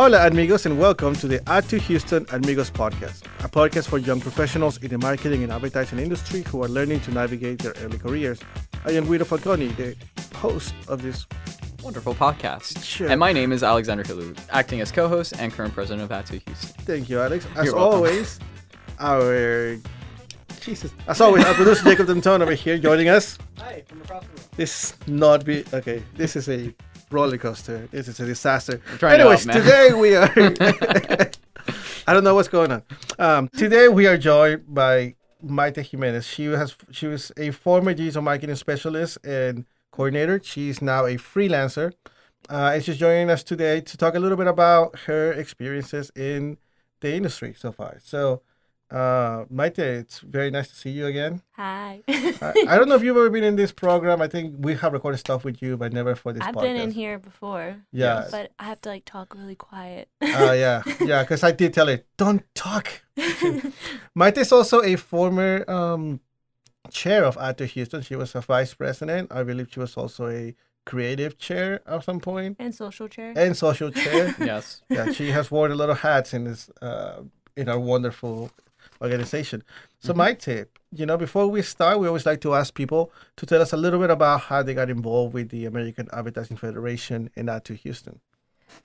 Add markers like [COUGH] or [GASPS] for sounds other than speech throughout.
Hola, amigos, and welcome to the Ad 2 Houston Amigos podcast, a podcast for young professionals in the marketing and advertising industry who are learning to navigate their early careers. I am Guido Falconi, the host of this. Wonderful podcast. Sure. And my name is Alexander Hilou, acting as co-host and current president of Ad 2 Houston. Thank you, Alex. As You're welcome. always, our Jesus. As [LAUGHS] always, our producer Jacob Denton over here joining us. Hi, from across the room. This not be okay. This is a roller coaster. This is a disaster. to Anyways, help, today we are. [LAUGHS] [LAUGHS] I don't know what's going on. Um, today we are joined by Maite Jimenez. She has she was a former digital marketing specialist and coordinator. She's now a freelancer, uh, and she's joining us today to talk a little bit about her experiences in the industry so far. So, uh, Maite, it's very nice to see you again. Hi. I, I don't know if you've ever been in this program. I think we have recorded stuff with you, but never for this I've podcast. been in here before, Yeah. but I have to like talk really quiet. Uh, yeah, yeah, because I did tell her, don't talk. [LAUGHS] Maite is also a former um, chair of Ad 2 Houston. She was a vice president. I believe she was also a creative chair at some point and social chair. and social chair. [LAUGHS] Yes. yeah, she has worn a lot of hats in this uh, in our wonderful organization. So, Maite, you know, before we start, we always like to ask people to tell us a little bit about how they got involved with the American Advertising Federation and Ad 2 Houston.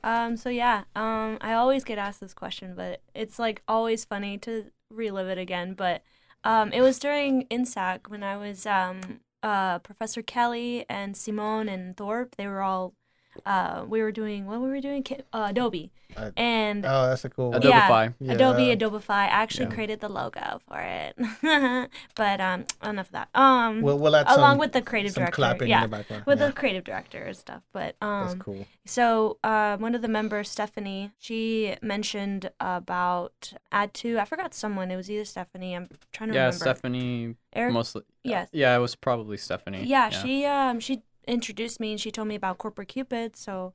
Um. So yeah. Um. I always get asked this question, but it's like always funny to relive it again. But um, it was during INSAC when I was um uh Professor Kelly and Simone and Thorpe. They were all uh we were doing what were we doing uh, Adobe Uh, and Oh, that's a cool one. Adobe. Adobeify. Yeah, Adobe, Yeah. Adobeify. I actually Yeah. created the logo for it. [LAUGHS] but um, enough of that. Um, We'll, we'll add along some, with the creative some director. clapping yeah, in the background. with yeah. the creative director and stuff. But That's um, cool. so uh, one of the members, Stephanie, she mentioned about add to. I forgot someone. It was either Stephanie. I'm trying to Yeah, remember. Stephanie Eric. mostly. Yes. Yeah, it was probably Stephanie. Yeah, she um she introduced me and she told me about corporate Cupid. So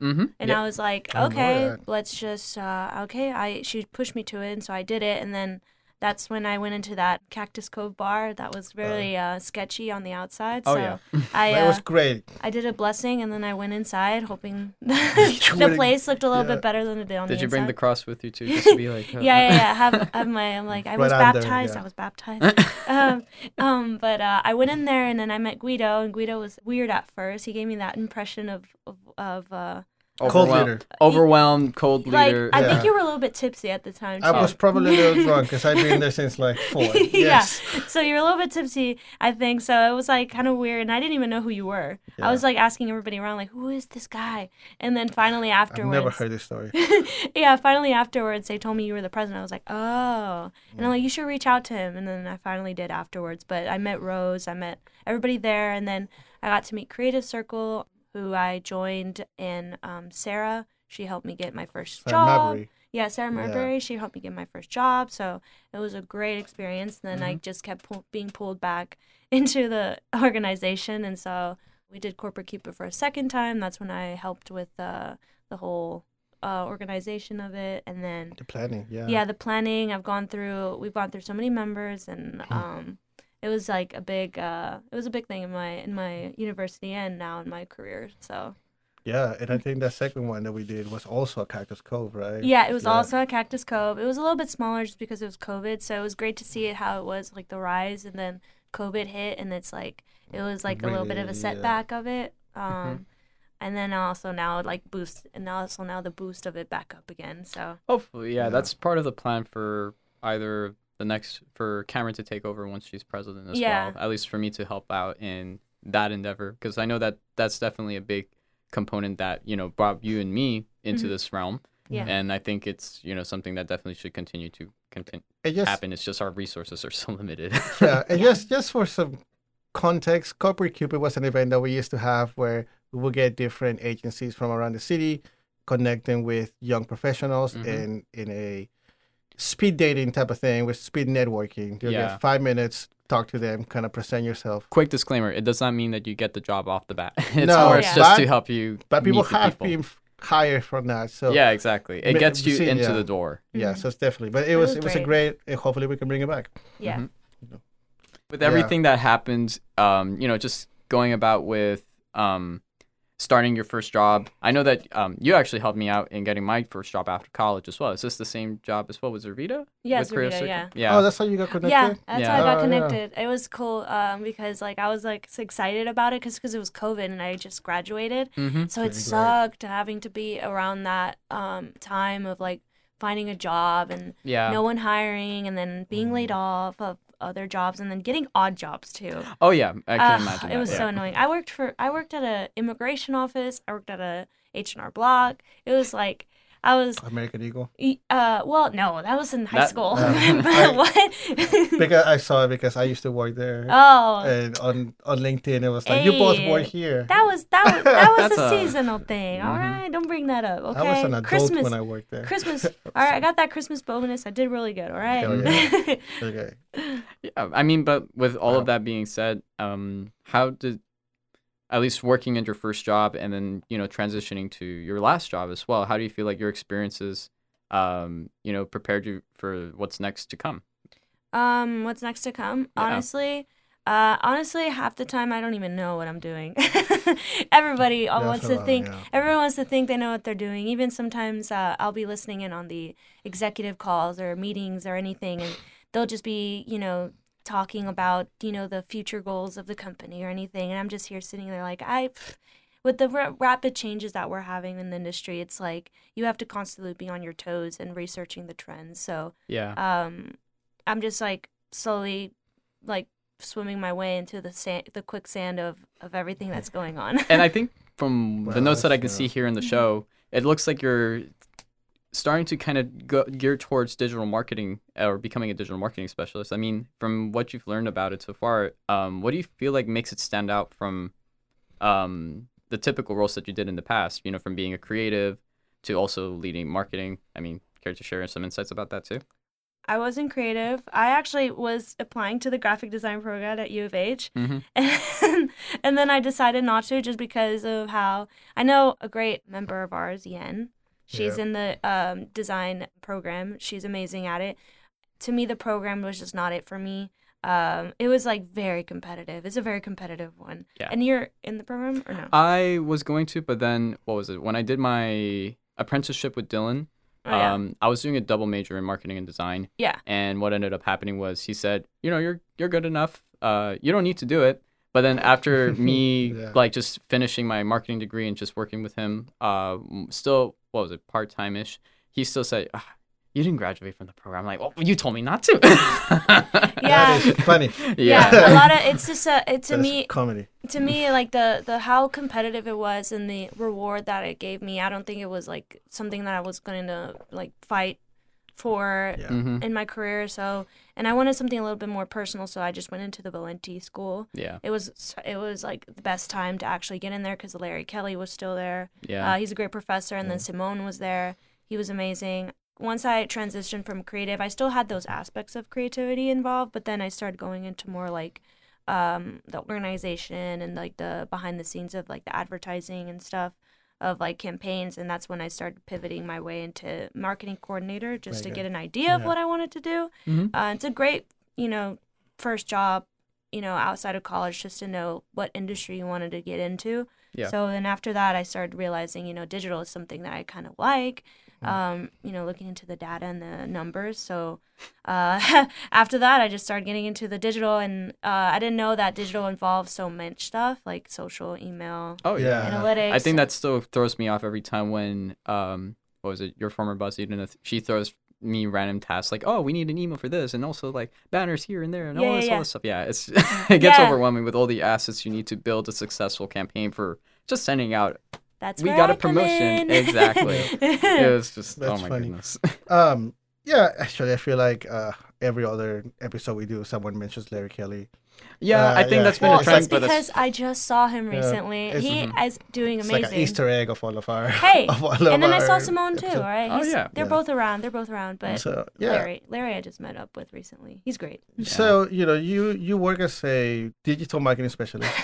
Mm-hmm. and I was like, okay, let's just uh, okay. I she pushed me to it, and so I did it, and then that's when I went into that Cactus Cove bar. That was really uh, sketchy on the outside. Oh, so yeah. [LAUGHS] I But it was uh, great. I did a blessing, and then I went inside, hoping [LAUGHS] the place looked a little yeah. bit better than it did on Did the you bring the cross with you too, just to be like? [LAUGHS] uh, yeah, yeah, yeah. Have, have my, I'm like, I was Right under, baptized. yeah. I was baptized. um, um, but uh, I went in there and then I met Guido, and Guido was weird at first. He gave me that impression of of, of uh, Cold Overwhelm- leader. Overwhelmed, cold like leader. I Yeah. think you were a little bit tipsy at the time too. I was probably a little drunk because I've been there since like four. [LAUGHS] Yes. yeah. So you're a little bit tipsy, I think. So it was like kind of weird, and I didn't even know who you were. Yeah. I was like asking everybody around, like, who is this guy? And then finally I've afterwards, never heard this story. [LAUGHS] yeah, finally afterwards, they told me you were the president. I was like, oh, and I'm like, you should reach out to him. And then I finally did afterwards. But I met Rose, I met everybody there, and then I got to meet Creative Circle, who I joined, and um, Sarah. She helped me get my first Sarah job. Marbury. Yeah, Sarah Yeah. She helped me get my first job, so it was a great experience. And then I Mm-hmm. just kept pull- being pulled back [LAUGHS] into the organization, and so we did Corporate Cupid for a second time. That's when I helped with uh, the whole uh, organization of it, and then The planning, yeah. yeah, the planning. I've gone through. We've gone through so many members, and Hmm. um, it was like a big. Uh, it was a big thing in my in my university and now in my career. So Yeah, and I think that second one that we did was also a Cactus Cove, right? Yeah, it was Yeah. also at Cactus Cove. It was a little bit smaller just because it was COVID, so it was great to see it how it was like the rise, and then COVID hit, and it's like it was like a little bit of Really, a yeah. setback of it. Um, and then also now like boost, and also now the boost of it back up again. So Hopefully, yeah, Yeah. that's part of the plan for either the next for Cameron to take over once she's president as Yeah. well. At least for me to help out in that endeavor because I know that that's definitely a big component that you know brought you and me into Mhm. this realm, yeah, and I think it's you know something that definitely should continue to continue And just, happen. It's just our resources are [LAUGHS] so limited. yeah, and [LAUGHS] just just for some context, Corporate Cupid was an event that we used to have where we would get different agencies from around the city, connect them with young professionals Mhm. in in a speed dating type of thing with speed networking. You Yeah. get five minutes, talk to them, kind of present yourself. Quick disclaimer: It does not mean that you get the job off the bat. [LAUGHS] It's No, more yeah. it's just to help you. But people meet the have people. been hired from that, so yeah, exactly. It gets you see, into yeah. the door. yeah, Mhm. so it's definitely. But it It was was it was a great. great. Hopefully, we can bring it back. yeah, Mhm. With Yeah. everything that happened, um, you know, just going about with um, starting your first job. I know that um, you actually helped me out in getting my first job after college as well. Is this the same job as well with Zervita? Yes, With Career Zervita, yeah. Yeah. Oh, that's how you got connected. Yeah, that's Yeah. how I got Oh, yeah. connected. It was cool um, because like I was like excited about it because it was COVID and I just graduated. mm-hmm. So it Pretty sucked having to be around that um, time of like finding a job and Yeah. no one hiring and then being laid Mm. off of other jobs and then getting odd jobs too. Oh yeah, I can Ugh, imagine. It that, was yeah. so annoying. I worked for I worked at a immigration office. I worked at a H and R Block. It was like I was American Eagle. e- uh well no that was in high That- school. Uh, [LAUGHS] But [LAUGHS] I- what? Because I saw it because I used to work there. oh, And on on LinkedIn, it was like you both Hey. work here. that was that was that [LAUGHS] was That's a a- seasonal thing. All Mhm. right, don't bring that up. Okay, I was an adult Christmas. when I worked there. Christmas. All right, I got that Christmas bonus. I did really good. All right. Hell yeah. Okay. Yeah, I mean, but with all Wow. of that being said, um, how did at least working in your first job and then you know transitioning to your last job as well? How do you feel like your experiences, um, you know, prepared you for what's next to come? Um, what's next to come? Yeah. Honestly, uh, honestly, half the time I don't even know what I'm doing. [LAUGHS] Everybody all That's wants to lot, think. yeah. Everyone wants to think they know what they're doing. Even sometimes uh, I'll be listening in on the executive calls or meetings or anything, and they'll just be, you know, talking about, you know, the future goals of the company or anything, and I'm just here sitting there like I. with the ra- rapid changes that we're having in the industry, it's like you have to constantly be on your toes and researching the trends. So, Yeah. um i'm just like slowly like swimming my way into the sand the quicksand of of everything that's going on and I think from [LAUGHS] the notes that I can see here in the Mhm. show, it looks like you're starting to kind of go gear towards digital marketing or becoming a digital marketing specialist. I mean, from what you've learned about it so far, um, what do you feel like makes it stand out from um, the typical roles that you did in the past? You know, from being a creative to also leading marketing. I mean, care to share some insights about that too? i wasn't creative i actually was applying to the graphic design program at u of h Mm-hmm. [LAUGHS] and, and then i decided not to just because of how i know a great member of ours yen she's Yeah. in the um, design program she's amazing at it to me the program was just not it for me um, it was like very competitive it's a very competitive one Yeah. and you're in the program or no I was going to, but then what was it? When I did my apprenticeship with Dylan, Oh, yeah. um, I was doing a double major in marketing and design. Yeah. And what ended up happening was he said, you know, you're you're good enough. Uh, you don't need to do it. But then after [LAUGHS] me Yeah. like just finishing my marketing degree and just working with him, uh, still what was it part time ish, he still said, ah, you didn't graduate from the program. I'm like, well, you told me not to. [LAUGHS] Yeah. Funny. [LAUGHS] yeah, yeah. a lot of it's just a it to That is me comedy. to me like the the how competitive it was and the reward that it gave me i don't think it was like something that i was going to like fight for Yeah. hmm in my career so and i wanted something a little bit more personal so i just went into the valenti school. Yeah. it was it was like the best time to actually get in there because larry kelly was still there. Yeah. uh, he's a great professor and then simone was there. He was amazing. Once i transitioned from creative i still had those aspects of creativity involved but then i started going into more like um, the organization and like the behind the scenes of like the advertising and stuff of like campaigns and that's when i started pivoting my way into marketing coordinator just Very to get an idea of what i wanted to do Mhm. uh, it's a great you know first job you know outside of college just to know what industry you wanted to get into Yeah. so then after that i started realizing you know digital is something that i kind of like. Um, you know looking into the data and the numbers so uh, [LAUGHS] after that i just started getting into the digital and uh, i didn't know that digital involves so much stuff like social email Oh yeah. Yeah. analytics I think that still throws me off every time when um what was it your former boss Edith she throws me random tasks like oh we need an email for this and also like banners here and there and Yeah, all this yeah. all this stuff yeah it's [LAUGHS] it gets Yeah. overwhelming with all the assets you need to build a successful campaign for just sending out that's we where got I a come in. in. Exactly. it was [LAUGHS] just oh my funny. goodness [LAUGHS] Um, yeah, actually, I feel like uh, every other episode we do, someone mentions Larry Kelly. yeah Uh, I think yeah. that's been well, a trend it's because I just saw him recently. it's- he Mhm. is doing It's amazing. like an Easter egg of all of our. Hey, [LAUGHS] of all of and then I saw our Simone too. episodes. All right, Oh, yeah. they're Yeah. both around. They're both around. But So yeah. Larry, Larry, I just met up with recently. He's great. So you know, you you work as a digital marketing specialist.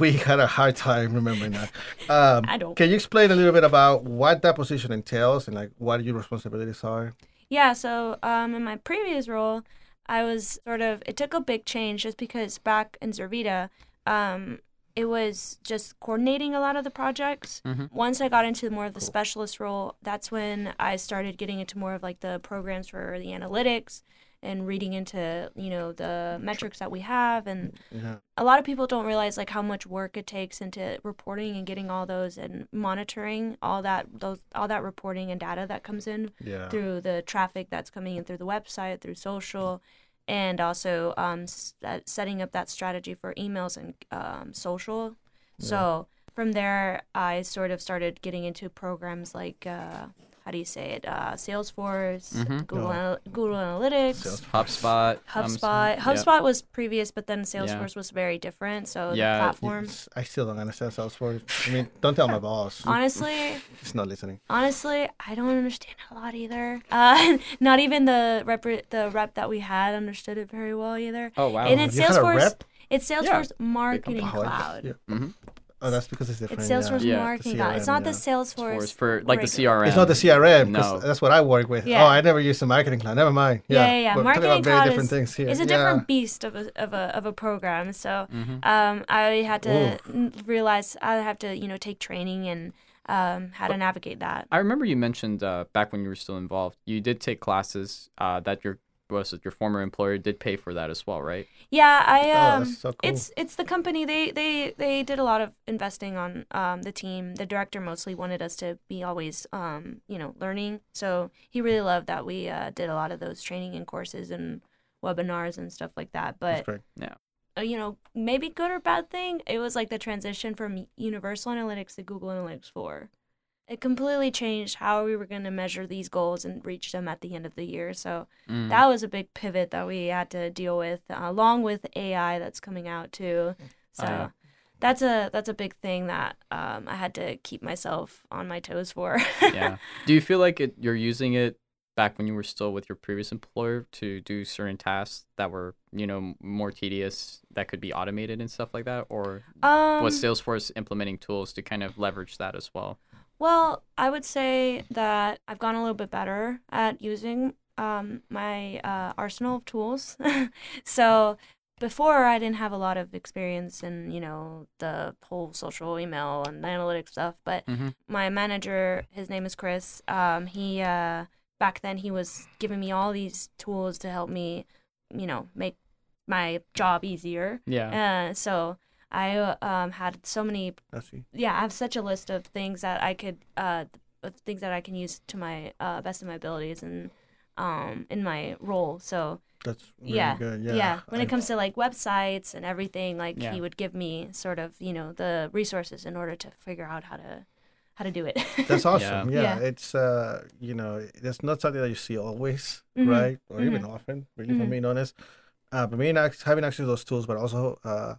We [LAUGHS] had a hard time remembering that. [LAUGHS] Um, I don't. Can you explain a little bit about what that position entails and like what your responsibilities are? Yeah, so um, in my previous role, I was sort of, it took a big change just because back in Zervita, um, it was just coordinating a lot of the projects. Mhm. Once I got into more of the specialist role, that's when I started getting into more of like the programs for the analytics and reading into you know the metrics that we have and Yeah. a lot of people don't realize like how much work it takes into reporting and getting all those and monitoring all that those all that reporting and data that comes in Yeah. through the traffic that's coming in through the website through social and also um, s- that setting up that strategy for emails and um, social so from there i sort of started getting into programs like uh, how do you say it uh, salesforce Mhm. google. Anal- google analytics Sales- HubSpot. um, HubSpot. yeah. HubSpot was previous, but then Salesforce was very different. So Yeah, the platform. Yes, I still don't understand Salesforce. I mean, don't tell my [LAUGHS] boss. Honestly, [LAUGHS] He's not listening. honestly, I don't understand a lot either. Uh, [LAUGHS] not even the rep the rep that we had understood it very well either. Oh wow. And it's you had a Salesforce. rep? It's Salesforce Marketing I- Cloud. yeah. Mhm. Oh, that's because it's different. It's yeah. Salesforce Yeah. Marketing The Cloud. It's CRM, not the yeah. Salesforce for like the. CRM. It's not the CRM No. because that's what I work with. Yeah. Oh, I never used the marketing cloud. Never mind. Yeah, yeah, yeah. We're Marketing about very Cloud different is- things here. It's a yeah. different beast of a, of a of a program. So Mhm. um, I had to Ooh. realize I have to you know take training and um, how to navigate that. I remember you mentioned uh, back when you were still involved, you did take classes uh, that your was it your former employer did pay for that as well, right? Yeah, I Oh, um, that's so cool. it's it's the company. They they they did a lot of investing on um the team. The director mostly wanted us to be always um you know learning. So he really loved that we uh, did a lot of those training and courses and webinars and stuff like that. But great. uh, you know, maybe good or bad thing, it was like the transition from Universal Analytics to Google Analytics 4. It completely changed how we were going to measure these goals and reach them at the end of the year. So Mm. that was a big pivot that we had to deal with, uh, along with AI that's coming out too. So yeah. that's a that's a big thing that um, I had to keep myself on my toes for. [LAUGHS] yeah. Do you feel like it, you're using it back when you were still with your previous employer to do certain tasks that were, you know, more tedious that could be automated and stuff like that, or um, was Salesforce implementing tools to kind of leverage that as well? Well, I would say that I've gotten a little bit better at using um, my uh, arsenal of tools. [LAUGHS] so before, I didn't have a lot of experience in, you know, the whole social email and analytics stuff. But Mhm. my manager, his name is Chris. Um, he uh, back then he was giving me all these tools to help me, you know, make my job easier. Yeah. Uh, so I um, had so many That's it. yeah, I have such a list of things that I could, uh, things that I can use to my uh, best of my abilities and um, in my role. So That's really yeah, good. yeah, Yeah. When I- it comes to like websites and everything, like Yeah. he would give me sort of, you know, the resources in order to figure out how to how to do it. [LAUGHS] That's awesome. Yeah. Yeah. Yeah. It's uh, you know, that's not something that you see always, Mhm. right? Or even often, really, if I'm Mhm. being honest. Uh, but me ac- having access to those tools, but also uh,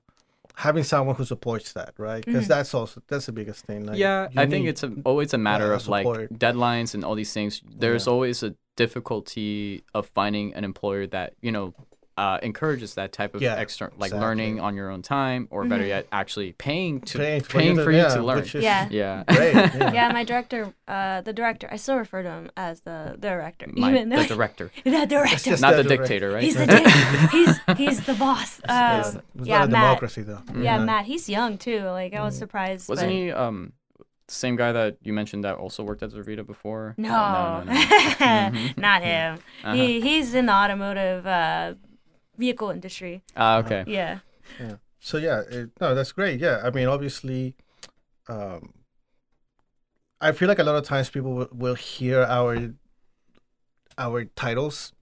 having someone who supports that, right? Because Mhm. that's also that's the biggest thing. Like, yeah, I think it's a, always a matter of like deadlines and all these things. There's Yeah. always a difficulty of finding an employer that you know uh, encourages that type of Yeah, external, like exactly. learning on your own time, or better Mhm. yet, actually paying to Paying paying, for you to- for you yeah, to learn. Yeah. yeah, [LAUGHS] Great, [LAUGHS] yeah. yeah, my director, uh, the director, I still refer to him as the director, My, even the though [LAUGHS] director, the director. not the the direct- dictator, right? He's the dic- he's he's the boss. Um, it's yeah, not a Matt. democracy though. Yeah. Matt. He's young too. Like I was Mhm. surprised. Wasn't but... he um same guy that you mentioned that also worked at Zervita before? No, no, no. Mhm. not him. Uh-huh. He he's in the automotive uh, vehicle industry. Ah, okay. Yeah. yeah. So yeah, it, no, that's great. Yeah, I mean, obviously, um, I feel like a lot of times people will, will hear our our titles,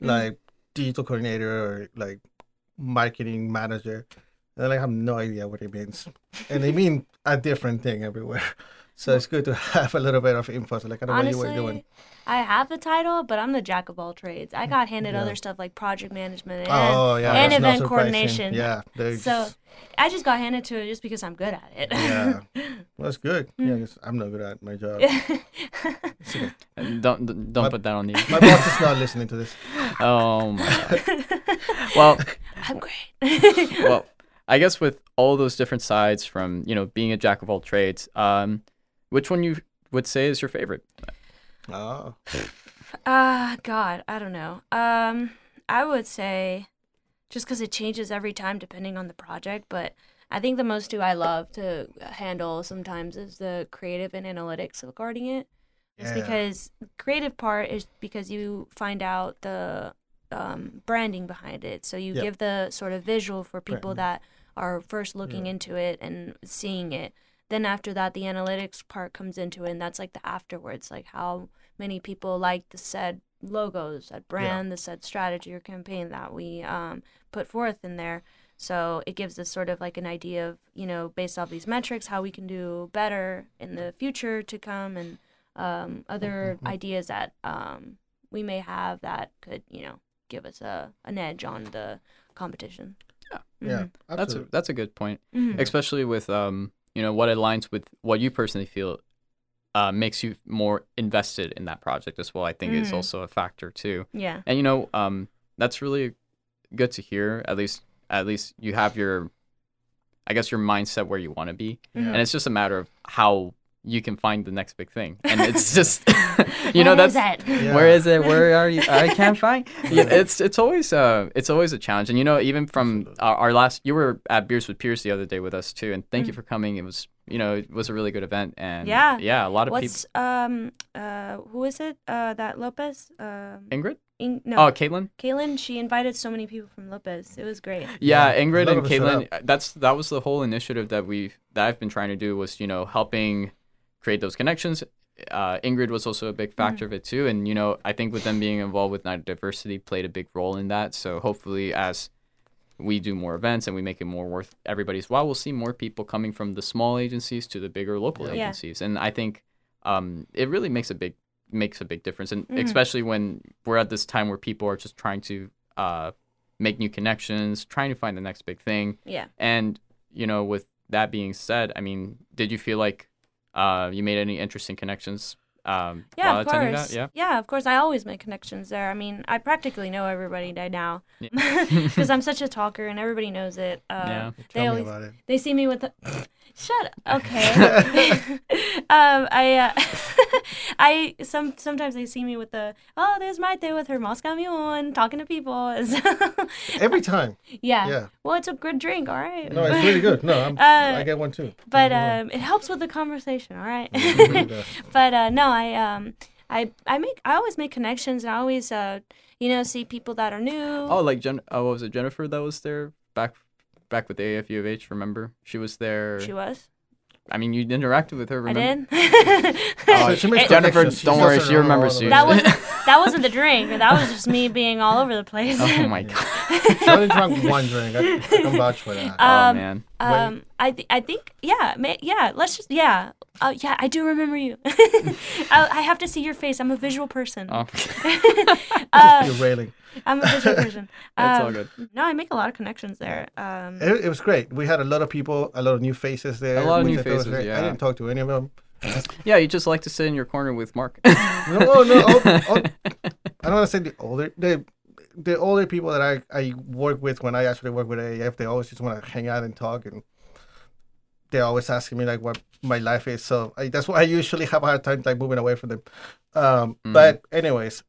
Mhm. like digital coordinator or like marketing manager, and I have no idea what it means, and they [LAUGHS] mean a different thing everywhere. So it's good to [LAUGHS] have a little bit of info, so like I don't really know what you were doing. I have the title, but I'm the jack of all trades. I got handed Yeah. other stuff like project management and Oh yeah, and event surprising. coordination. Yeah, they're So I just got handed to it just because I'm good at it. Yeah. [LAUGHS] well, that's good. Mm. Yeah, 'cause I'm not good at my job. [LAUGHS] Okay. Don't don't don't My- put that on the. My boss is not listening to this. oh my god. Well, I'm great. well, I guess with all those different sides from you know being a jack of all trades, um, which one you would say is your favorite? Oh, Uh, God, I don't know. Um, I would say just because it changes every time depending on the project, but I think the most do I love to handle sometimes is the creative and analytics regarding it. It's Yeah. because creative part is because you find out the um, branding behind it. So you Yeah. give the sort of visual for people Brand. that are first looking Yeah. into it and seeing it. Then after that, the analytics part comes into it, and that's like the afterwards, like how many people like the said logos, that brand, the said strategy or campaign that we um, put forth in there. So it gives us sort of like an idea of, you know, based off these metrics, how we can do better in the future to come and um, other Mhm. ideas that um, we may have that could, you know, give us a, an edge on the competition. Yeah. Yeah, Mhm. That's a that's a good point, Mhm. especially with um you know what aligns with what you personally feel uh, makes you more invested in that project as well. I think is Mhm. also a factor too. Yeah. And you know, um, that's really good to hear. At least, at least you have your, I guess, your mindset where you want to be, Mhm. and it's just a matter of how you can find the next big thing. And [LAUGHS] it's just, [LAUGHS] you know, What is that's that? Yeah. where is it? Where are you? I [LAUGHS] can't find. Yeah, it's it's always uh it's always a challenge. And you know, even from our, our last, you were at Beers with Peers the other day with us too, and thank you Mm. for coming. It was you know it was a really good event, and Yeah. yeah, a lot of people. What's um uh who is it? Uh that Lopez? Um Ingrid? In, no, Oh, Caitlin. Kaylin. She invited so many people from Lopez. It was great. Yeah, Yeah, Ingrid and of Caitlin. That's that was the whole initiative that we that I've been trying to do was you know helping create those connections. Uh, Ingrid was also a big factor of it too, and you know I think with them being involved with Night of Diversity played a big role in that. So hopefully, as we do more events and we make it more worth everybody's while, we'll see more people coming from the small agencies to the bigger local Yeah. agencies, and I think um, it really makes a big makes a big difference, and Mhm. especially when we're at this time where people are just trying to uh, make new connections, trying to find the next big thing. Yeah. And you know, with that being said, I mean, did you feel like uh, you made any interesting connections um, Yeah, of course. that? Yeah. of course. I always make connections there. I mean, I practically know everybody by now Yeah. [LAUGHS] because I'm such a talker and everybody knows it. Uh, Yeah. They Tell always me about it. they see me with the [LAUGHS] shut up. okay [LAUGHS] um i uh, [LAUGHS] i some sometimes they see me with the oh there's Maite with her moscow mule and talking to people [LAUGHS] Every time. [LAUGHS] yeah. Yeah. well it's a good drink all right No, it's really good. No, I'm, Uh, I get one too. but Mhm. um it helps with the conversation all right really but uh no i um i i make i always make connections and i always uh you know see people that are new Oh, like Jen. Oh, what was it Jennifer that was there back back with the AFU of H? Remember, she was there. she was I mean, you interacted with her. i Remember? did [LAUGHS] Oh, she makes Jennifer, don't worry, she remembers you. that it. was [LAUGHS] that wasn't the drink that was just me being all over the place Oh my [LAUGHS] god. She only drank one drink. I, I can vouch for that. oh Um, man. Um, I th- I think yeah, ma- yeah. Let's just yeah, uh, yeah. I do remember you. [LAUGHS] I, I have to see your face. I'm a visual person. Oh, [LAUGHS] uh, You're railing. I'm a visual person. that's all Um, good. No, I make a lot of connections there. Um, It, it was great. We had a lot of people, a lot of new faces there. A lot of new I thought was faces, yeah. I didn't talk to any of them. [LAUGHS] Yeah, you just like to sit in your corner with Mark. No, no. all- all- [LAUGHS] I don't want to say the older, the the older people that I, I work with when I actually work with AAF, they always just want to hang out and talk, and they're always asking me like what my life is. So I, that's why I usually have a hard time like moving away from them. Um, Mhm. But anyways,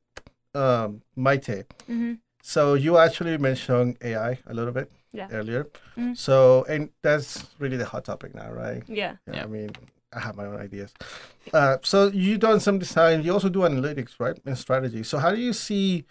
um, Maite. mhm. So you actually mentioned AI a little bit Yeah. earlier. Mhm. So and that's really the hot topic now, right? Yeah. Yeah, Yeah. I mean, I have my own ideas. Uh, so you've done some design. You also do analytics, right, and strategy. So how do you see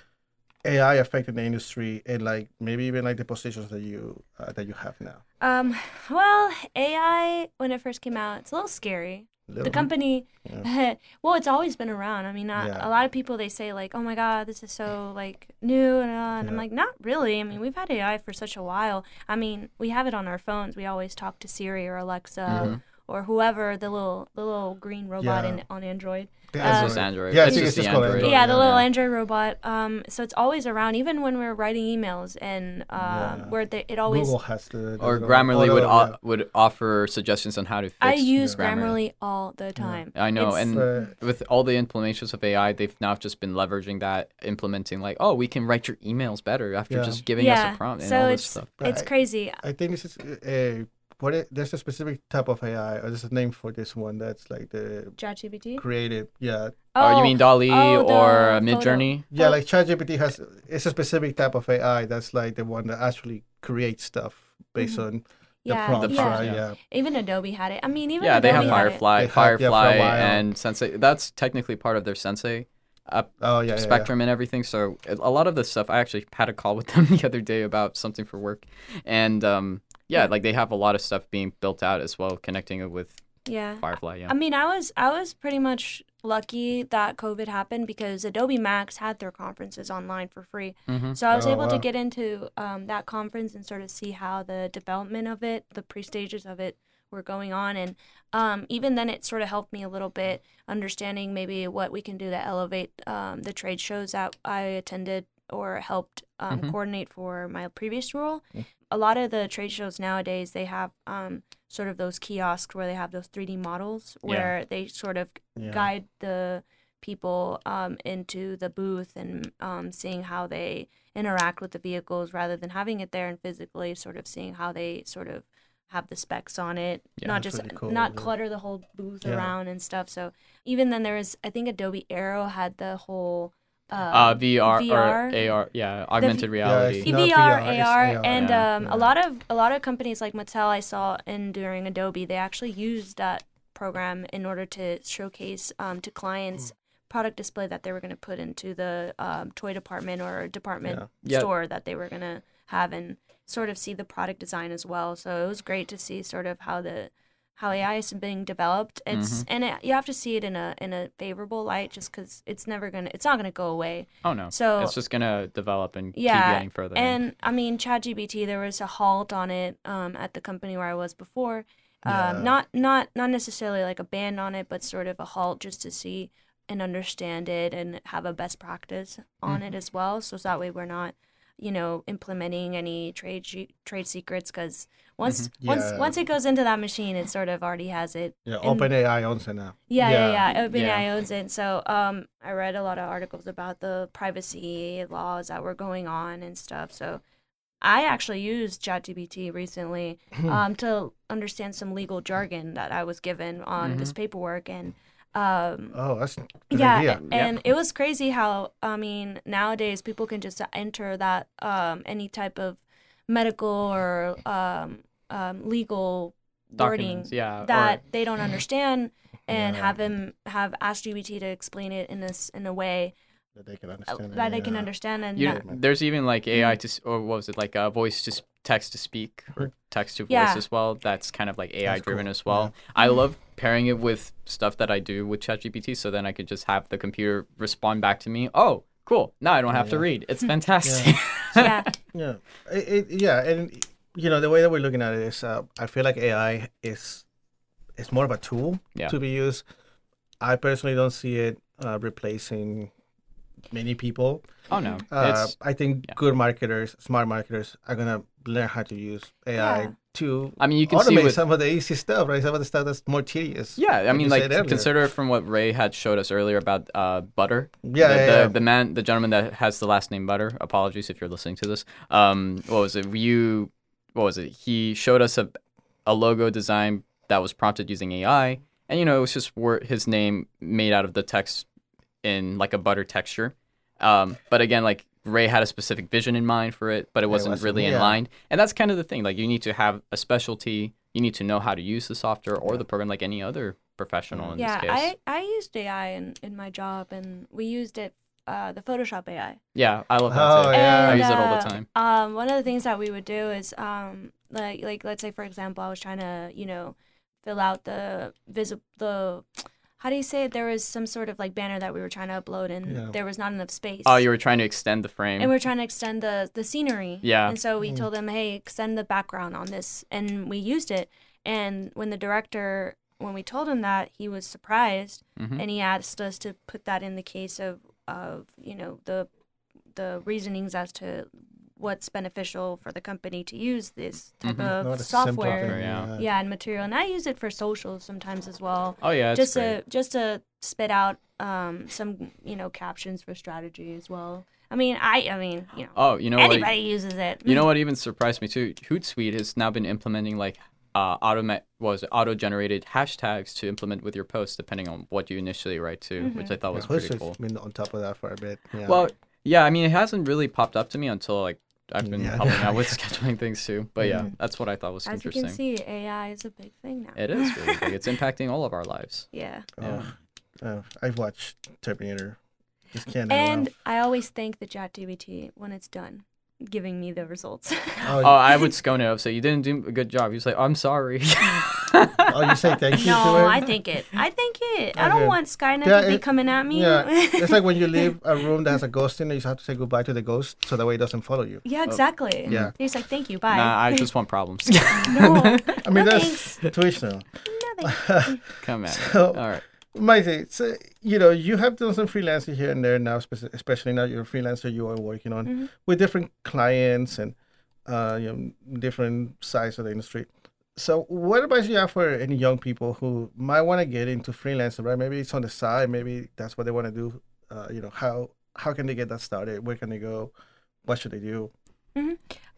AI affecting the industry and like maybe even like the positions that you uh, that you have now? Um. Well, AI when it first came out, it's a little scary. Little- The company, [LAUGHS] well, it's always been around. I mean, not, Yeah. a lot of people they say like, "Oh my God, this is so like new," and, uh, and I'm like, not really. I mean, we've had AI for such a while. I mean, we have it on our phones. We always talk to Siri or Alexa Mhm. Or whoever the little the little green robot Yeah. in on Android. The Uh, It's Android. just Android. Yeah, I it's just the just Android. Android. yeah, the little yeah. Android robot. Um, so it's always around, even when we're writing emails, and um, Yeah. where they, it always. Google has to. Or the Grammarly would auto, o- would offer suggestions on how to fix. I use Grammarly. Grammarly all the time. I know, It's- and Uh, with all the implementations of AI, they've now just been leveraging that, implementing like, oh, we can write your emails better after Yeah. just giving yeah. us a prompt and so all this it's stuff. it's I- crazy. I think this is a what it, there's a specific type of AI or there's a name for this one that's like the ChatGPT. creative. Yeah, Oh, you mean DALL-E oh, or Midjourney? Yeah. Oh. Like ChatGPT has it's a specific type of AI that's like the one that actually creates stuff based Mhm. on Yeah, prompts, The prompts, right? yeah. Yeah. Even Adobe had it. I mean, even yeah, they have Adobe had it. Firefly, They have- yeah, Firefly, and Sensei. That's technically part of their Sensei app Oh yeah, yeah, yeah. spectrum and everything. So a lot of the stuff, I actually had a call with [LAUGHS] them the other day about something for work, and um, yeah, like they have a lot of stuff being built out as well, connecting it with Yeah. Firefly. Yeah. I mean, I was I was pretty much lucky that COVID happened because Adobe Max had their conferences online for free. mm-hmm. So I was Oh, able to get into um, that conference and sort of see how the development of it, the pre stages of it, were going on, and um, even then, it sort of helped me a little bit understanding maybe what we can do to elevate um, the trade shows that I attended or helped um, Mhm. coordinate for my previous role. A lot of the trade shows nowadays they have um, sort of those kiosks where they have those 3D models Yeah. where they sort of Yeah. guide the people um, into the booth and um, seeing how they interact with the vehicles rather than having it there and physically sort of seeing how they sort of have the specs on it Yeah, not just cool, not yeah. clutter the whole booth Yeah. around and stuff so even then there was i think adobe aero had the whole uh, uh, VR, VR. or AR, yeah, augmented Yeah, reality. it's not VR, VR, AR, AR, and yeah. um, Yeah. a lot of a lot of companies like Mattel I saw in during Adobe, they actually used that program in order to showcase um, to clients Mm. product display that they were going to put into the um, toy department or department Yeah. Yeah. store that they were going to have and sort of see the product design as well. So it was great to see sort of how the how AI is being developed. It's and it, you have to see it in a in a favorable light, just because it's never gonna it's not gonna go away. oh no, So- it's just gonna develop and keep Yeah, getting further. in. And I mean, ChatGPT, there was a halt on it um, at the company where I was before. Um, Not not not necessarily like a ban on it, but sort of a halt just to see and understand it and have a best practice on Mm-hmm. it as well. So that way we're not, you know, implementing any trade she- trade secrets because once Mm-hmm. once Yeah. once it goes into that machine, it sort of already has it. Yeah, And- OpenAI owns it now. Yeah, yeah, Yeah. yeah. OpenAI Yeah. owns it. So um, I read a lot of articles about the privacy laws that were going on and stuff. So I actually used ChatGPT recently um, to understand some legal jargon that I was given on this paperwork. And um, Oh, that's good yeah, idea. a- and it was crazy how I mean nowadays people can just enter that um, any type of medical or um, um, legal wording Documents, yeah, or- that they don't understand and Yeah. have him have asked GPT to explain it in this in a way That they can uh, understand. it, that they can understand and You that- there's even like AI to, or what was it like a voice to s- text to speak or text to voice Yeah. as well. That's kind of like AI That's driven cool, as well. I love pairing it with stuff that I do with ChatGPT, so then I could just have the computer respond back to me. Oh, cool! Now I don't have to read. It's [LAUGHS] fantastic. yeah [LAUGHS] Yeah, it, it, yeah, and you know the way that we're looking at it is, uh, I feel like AI is is more of a tool Yeah. to be used. I personally don't see it uh, replacing many people. oh no, Uh, I think yeah. good marketers, smart marketers, are gonna learn how to use AI Yeah. to I mean you can see automate with some of the easy stuff, right? Some of the stuff that's more tedious. Yeah, I mean, like consider it from what Ray had showed us earlier about uh, Butter. Yeah, the, yeah, the, yeah. the man, the gentleman that has the last name Butter. Apologies if you're listening to this. Um, what was it? You, what was it? He showed us a, a logo design that was prompted using AI, and you know it was just word, his name made out of the text in like a butter texture. Um, but again, like Ray had a specific vision in mind for it, but it wasn't, wasn't- really in line. And that's kind of the thing. Like you need to have a specialty. You need to know how to use the software or the program like any other professional in yeah this case. I I used AI in in my job and we used it uh, the Photoshop AI Yeah, I love that Oh, too. yeah. I And, use it all the uh, time. Um, one of the things that we would do is, um, like, like let's say for example, I was trying to, you know, fill out the visible the, how do you say it? There was some sort of like banner that we were trying to upload, and Yeah. there was not enough space. Oh, you were trying to extend the frame. and we are trying to extend the the scenery. Yeah. And so we told them, hey, extend the background on this, and we used it. And when the director, when we told him that, he was surprised, Mhm. and he asked us to put that in the case of of you know the the reasonings as to what's beneficial for the company to use this type Mhm. of Not software. thing, yeah. Yeah, and material, and I use it for social sometimes as well oh yeah, just great. to just to spit out um, some you know captions for strategy as well. I mean, I I mean you know Oh, you know anybody what? uses it. You know what even surprised me too? Hootsuite has now been implementing like uh, auto was auto generated hashtags to implement with your posts depending on what you initially write to, which I thought was Yeah, pretty Hootsuite's cool. been on top of that for a bit. Yeah. Well, yeah, I mean it hasn't really popped up to me until like I've been Yeah. helping [LAUGHS] out with scheduling things too. But yeah, Mhm. that's what I thought was As you interesting. can see, AI is a big thing now. It is really big. It's [LAUGHS] impacting all of our lives. Yeah. Yeah. Oh, oh, I've watched Terminator. Just can't. And. I always thank the ChatGPT when it's done giving me the results. [LAUGHS] Oh, Oh, I would scone it up. Say you didn't do a good job. He was like, I'm sorry. [LAUGHS] oh, you say thank you no, it? I think it. I think it. I don't want Skynet Yeah, to be it- coming at me. Yeah, it's like when you [LAUGHS] leave a room that has a ghost in it, you just have to say goodbye to the ghost so that way it doesn't follow you. yeah, oh. exactly. Yeah. He's like, thank you, bye. nah, I just want problems. no. I mean, No that's Twitch now. Nothing. Come at me. So- All right. Maite, so, you know, you have done some freelancing here and there now, especially now you're a freelancer, you are working on Mhm. with different clients and uh, you know, different sides of the industry. So, what advice do you have for any young people who might want to get into freelancing, right? Maybe it's on the side, maybe that's what they want to do. Uh, you know, how how can they get that started? Where can they go? What should they do?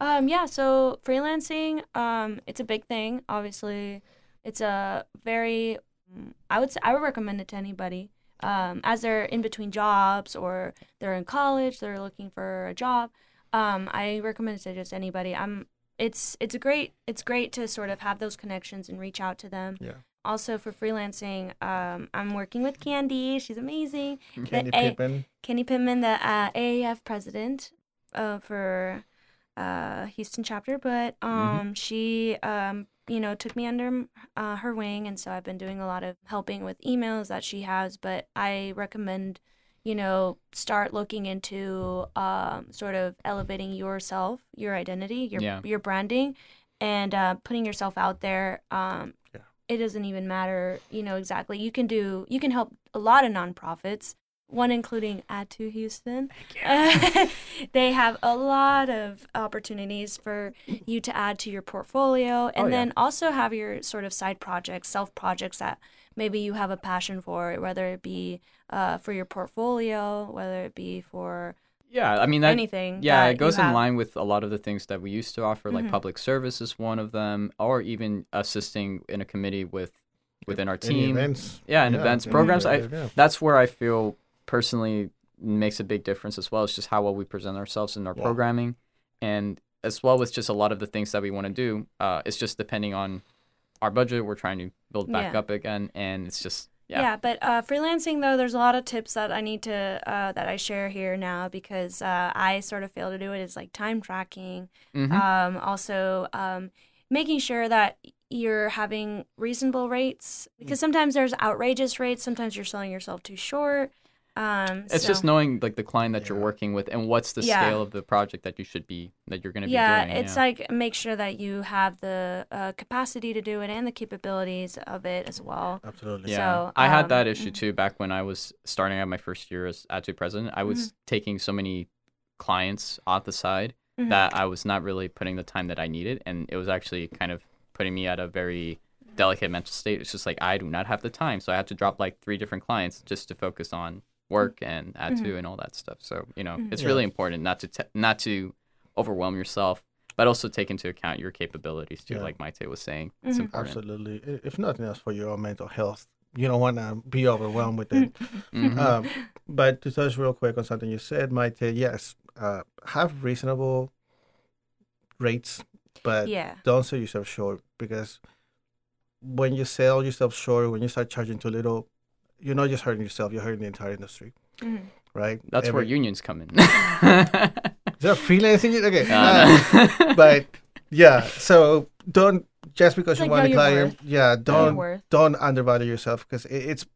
Um, yeah, so freelancing, um, it's a big thing. Obviously, it's a very, I would say, I would recommend it to anybody. Um, as they're in between jobs or they're in college, they're looking for a job. Um, I recommend it to just anybody. I'm, it's, it's a great, it's great to sort of have those connections and reach out to them. Yeah. Also for freelancing, um, I'm working with Candy. She's amazing. Candy A- Pittman. Kenny Pittman, the uh, AAF president uh, for uh, Houston chapter, but um, she, um, you know, took me under uh, her wing, and so I've been doing a lot of helping with emails that she has. But I recommend, you know, start looking into um, sort of elevating yourself, your identity, your Yeah. your branding, and uh, putting yourself out there. Um, Yeah. It doesn't even matter, you know, exactly. You can do, you can help a lot of nonprofits one including Ad 2 Houston. [LAUGHS] they have a lot of opportunities for you to add to your portfolio and Oh, yeah. then also have your sort of side projects, self projects that maybe you have a passion for, whether it be uh, for your portfolio, whether it be for Yeah, I mean that. anything. Yeah, that it goes in have. line with a lot of the things that we used to offer, like Mhm. public service is one of them, or even assisting in a committee with within our Any team. events. Yeah, and events, any programs. I, yeah. that's where I feel personally makes a big difference as well. It's just how well we present ourselves in our Yeah. programming, and as well with just a lot of the things that we want to do. Uh, it's just depending on our budget. We're trying to build back Yeah. up again, and it's just yeah. Yeah, but uh, freelancing though, there's a lot of tips that I need to uh, that I share here now because uh, I sort of fail to do it. Is like time tracking, Mhm. um, also um, making sure that you're having reasonable rates because sometimes there's outrageous rates. Sometimes you're selling yourself too short. Um, It's so- just knowing like the client that you're working with and what's the Yeah. scale of the project that you should be that you're going to yeah, be doing. it's like make sure that you have the uh, capacity to do it and the capabilities of it as well. Absolutely. Yeah, So, I had um, that issue mhm. too back when I was starting out my first year as ATU president. I was Mm-hmm. taking so many clients off the side Mhm. that I was not really putting the time that I needed, and it was actually kind of putting me at a very delicate mental state. It's just like I do not have the time, so I had to drop like three different clients just to focus on work and ATU Mhm. and all that stuff. So you know, Mhm. it's Yeah. really important not to te- not to overwhelm yourself. But also take into account your capabilities too, Yeah. like Maite was saying. It's Mhm. important. Absolutely. If nothing else for your own mental health, you don't want to be overwhelmed with it. [LAUGHS] Mhm. um, but to touch real quick on something you said, Maite, yes, uh, have reasonable rates, but yeah. don't sell yourself short because when you sell yourself short, when you start charging too little, you're not just hurting yourself, you're hurting the entire industry, Mhm. right? That's where unions come in. Is that freelancing? Okay. [LAUGHS] Uh, uh, but yeah, so don't just because Like, you want know a your client, worth. yeah, don't don't undervalue yourself because it, it's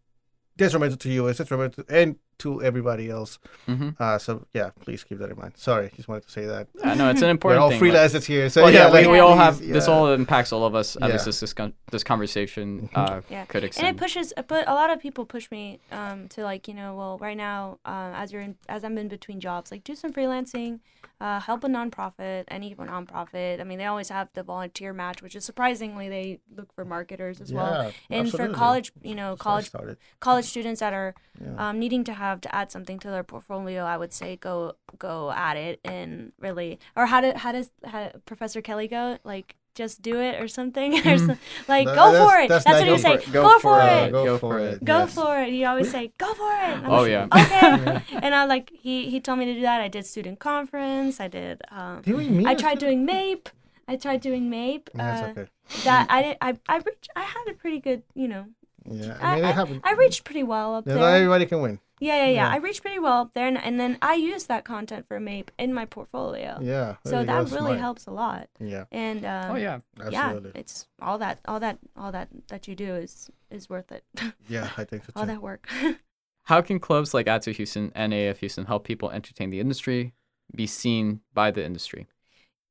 detrimental to you, it's detrimental to, and to everybody else. hmm Uh, so yeah, please keep that in mind. Sorry, just wanted to say that. I know it's an [LAUGHS] important. We're important all thing. like- freelancers here, so well, yeah, yeah, like, we, we all please, have this. All impacts all of us. At Yeah. least this this, con- this conversation Mhm. uh, Yeah. could and it pushes but a lot of people push me um, to like you know well right now uh, as you're in, as i'm in between jobs like do some freelancing uh, help a nonprofit any nonprofit i mean they always have the volunteer match which is surprisingly they look for marketers as well and absolutely. for college you know That's college college students that are Yeah. um, needing to have to add something to their portfolio i would say go go at it and really or how did how does how, professor kelly go like just do it or something [LAUGHS] or so, like No, go that's- for it. that's That's, what he go say. Go, Go for for it. it. Go for it. Go yes. for it. He always say, "Go for it." I'm Oh, like, yeah. Okay. [LAUGHS] and I like he he told me to do that. I did student conference. I did. Um, Do we meet I tried something? doing MAIP. I tried doing MAIP. That's uh, okay. That I did. I I reached. I had a pretty good. You know. Yeah, I I mean, I, it happened. I reached pretty well up there. Not everybody can win. Yeah, yeah, yeah, Yeah. I reached pretty well up there, and, and then I used that content for MAIP in my portfolio. Yeah. So that really smart. helps a lot. Yeah, And um, Oh yeah. absolutely. yeah, it's all that, all that, all that that you do is is worth it. [LAUGHS] Yeah, I think so all that work. [LAUGHS] How can clubs like Ad 2 Houston and AF Houston help people entertain the industry, be seen by the industry?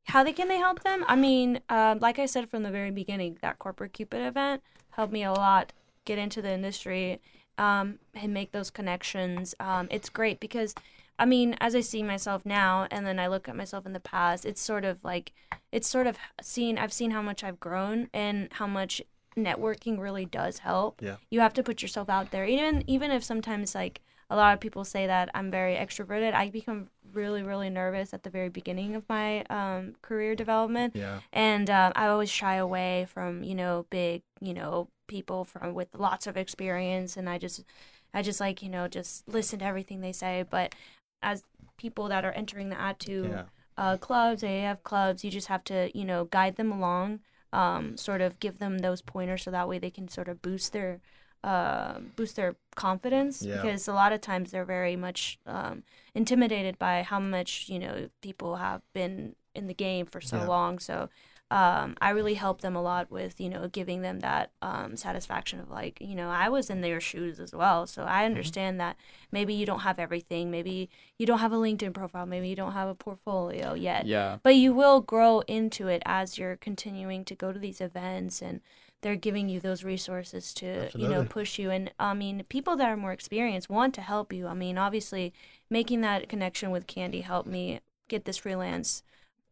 How they can they help them? I mean, um, like I said from the very beginning, that corporate Cupid event helped me a lot get into the industry um, and make those connections. Um, it's great because, I mean, as I see myself now, and then I look at myself in the past, it's sort of like, it's sort of seen. I've seen how much I've grown and how much networking really does help. Yeah. You have to put yourself out there, even even if sometimes like a lot of people say that I'm very extroverted. I become really really nervous at the very beginning of my um, career development Yeah, and uh, I always shy away from you know big you know people from with lots of experience, and I just I just like you know just listen to everything they say. But as people that are entering the Ad 2 yeah, uh, clubs, AAF clubs, you just have to you know guide them along, um, sort of give them those pointers so that way they can sort of boost their uh, boost their confidence Yeah. because a lot of times they're very much um, intimidated by how much you know people have been in the game for so Yeah. long. So um, I really help them a lot with you know giving them that um, satisfaction of like you know I was in their shoes as well, so I understand that maybe you don't have everything, maybe you don't have a LinkedIn profile, maybe you don't have a portfolio yet, Yeah. but you will grow into it as you're continuing to go to these events and they're giving you those resources to you know push you. And i mean people that are more experienced want to help you. I mean obviously making that connection with candy helped me get this freelance